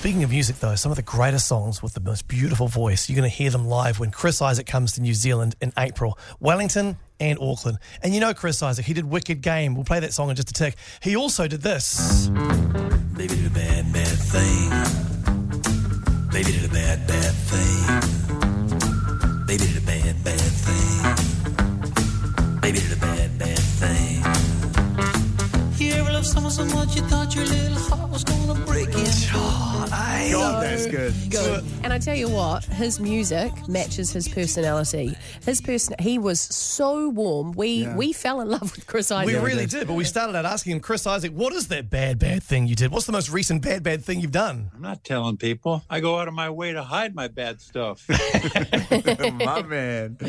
Speaking of music, though, some of the greatest songs with the most beautiful voice, you're going to hear them live when Chris Isaak comes to New Zealand in April. Wellington and Auckland. And you know Chris Isaak, he did Wicked Game. We'll play that song in just a tick. He also did this. Baby did a bad, bad thing. Baby did a bad, bad thing. Baby did a bad, bad thing. Baby did a bad, bad thing. You ever love someone so much you thought your little heart was gonna break it? God, that's good. Good. And I tell you what, his music matches his personality. His person, he was so warm. We Yeah. we fell in love with Chris Isaak. We really did, but we started out asking him, Chris Isaak, what is that bad, bad thing you did? What's the most recent bad, bad thing you've done? I'm not telling people. I go out of my way to hide my bad stuff. My man.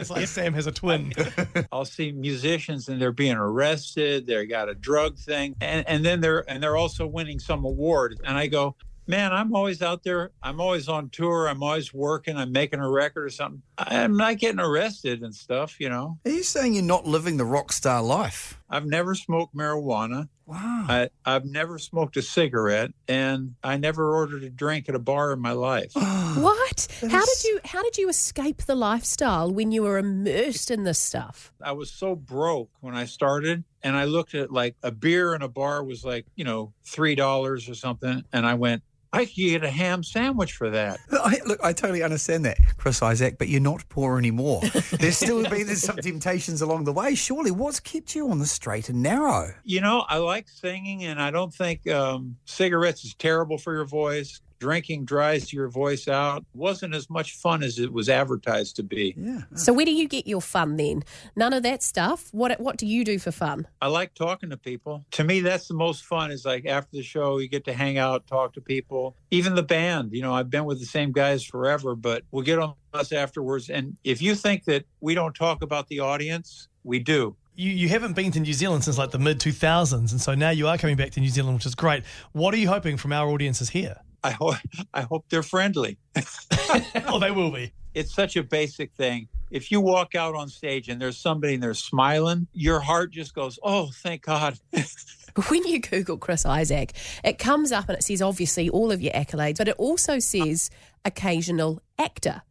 It's like Sam has a twin. I'll see musicians and they're being arrested. They got a drug thing, and and then they're and they're also winning some award. And I go, man, I'm always out there. I'm always on tour. I'm always working. I'm making a record or something. I'm not getting arrested and stuff. You know, Are you saying you're not living the rock star life? I've never smoked marijuana. Wow. I, I've never smoked a cigarette, and I never ordered a drink at a bar in my life. What? That How is- did you how did you escape the lifestyle when you were immersed in this stuff? I was so broke when I started, and I looked at like a beer in a bar was like, you know, three dollars or something, and I went, I could get a ham sandwich for that. I, look, I totally understand that, Chris Isaak, but you're not poor anymore. There's still been there's some temptations along the way. Surely, what's kept you on the straight and narrow? You know, I like singing, and I don't think um, cigarettes is terrible for your voice. Drinking dries your voice out. wasn't as much fun as it was advertised to be. Yeah. So where do you get your fun then? None of that stuff. What what do you do for fun? I like talking to people. To me, that's the most fun. Is like after the show, you get to hang out, talk to people. Even the band. You know, I've been with the same guys forever, but we'll get on us afterwards. And if you think that we don't talk about the audience, we do. You, you haven't been to New Zealand since like the mid 2000s, and so now you are coming back to New Zealand, which is great. What are you hoping from our audiences here? I hope I hope they're friendly. oh, they will be. It's such a basic thing. If you walk out on stage and there's somebody and they're smiling, your heart just goes, "Oh, thank God." When you Google Chris Isaak, it comes up and it says obviously all of your accolades, but it also says occasional actor.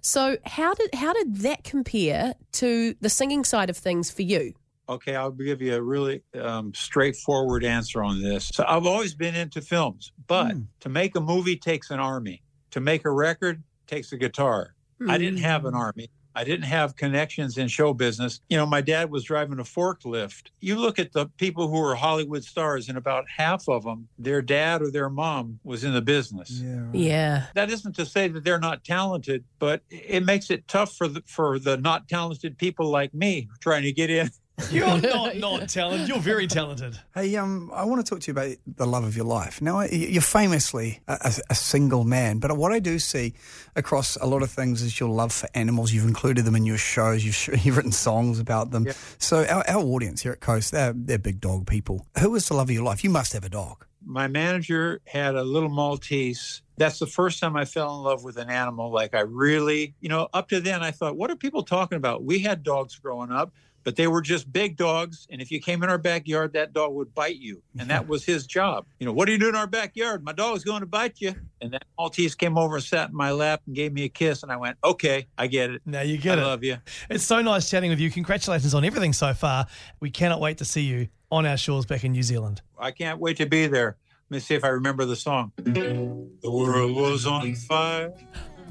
So how did how did that compare to the singing side of things for you? Okay, I'll give you a really um, straightforward answer on this. So I've always been into films, but to make a movie takes an army. To make a record takes a guitar. I didn't have an army. I didn't have connections in show business. You know, my dad was driving a forklift. You look at the people who are Hollywood stars, and about half of them, their dad or their mom was in the business. Yeah. Yeah. That isn't to say that they're not talented, but it makes it tough for the, for the not talented people like me trying to get in. You're not not talented. You're very talented. Hey, um, I want to talk to you about the love of your life. Now, you're famously a, a, a single man, but what I do see across a lot of things is your love for animals. You've included them in your shows. You've, you've written songs about them. Yep. So, our, our audience here at Coast, they're, they're big dog people. Who is the love of your life? You must have a dog. my manager had a little Maltese. That's the first time I fell in love with an animal. Like I really, you know, up to then I thought, what are people talking about? We had dogs growing up, but they were just big dogs. And if you came in our backyard, that dog would bite you. And that was his job. You know, what are you doing in our backyard? My dog's going to bite you. And that Maltese came over and sat in my lap and gave me a kiss. And I went, okay, I get it. Now you I get it. I love you. It's so nice chatting with you. Congratulations on everything so far. We cannot wait to see you on our shores back in New Zealand. I can't wait to be there. Let me see if I remember the song. The world was on fire.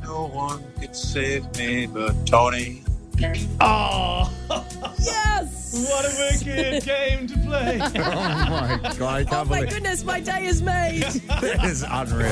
No one could save me but Toni. Oh. What a wicked game to play. Oh, my God. I Oh my goodness, my day is made. That is unreal.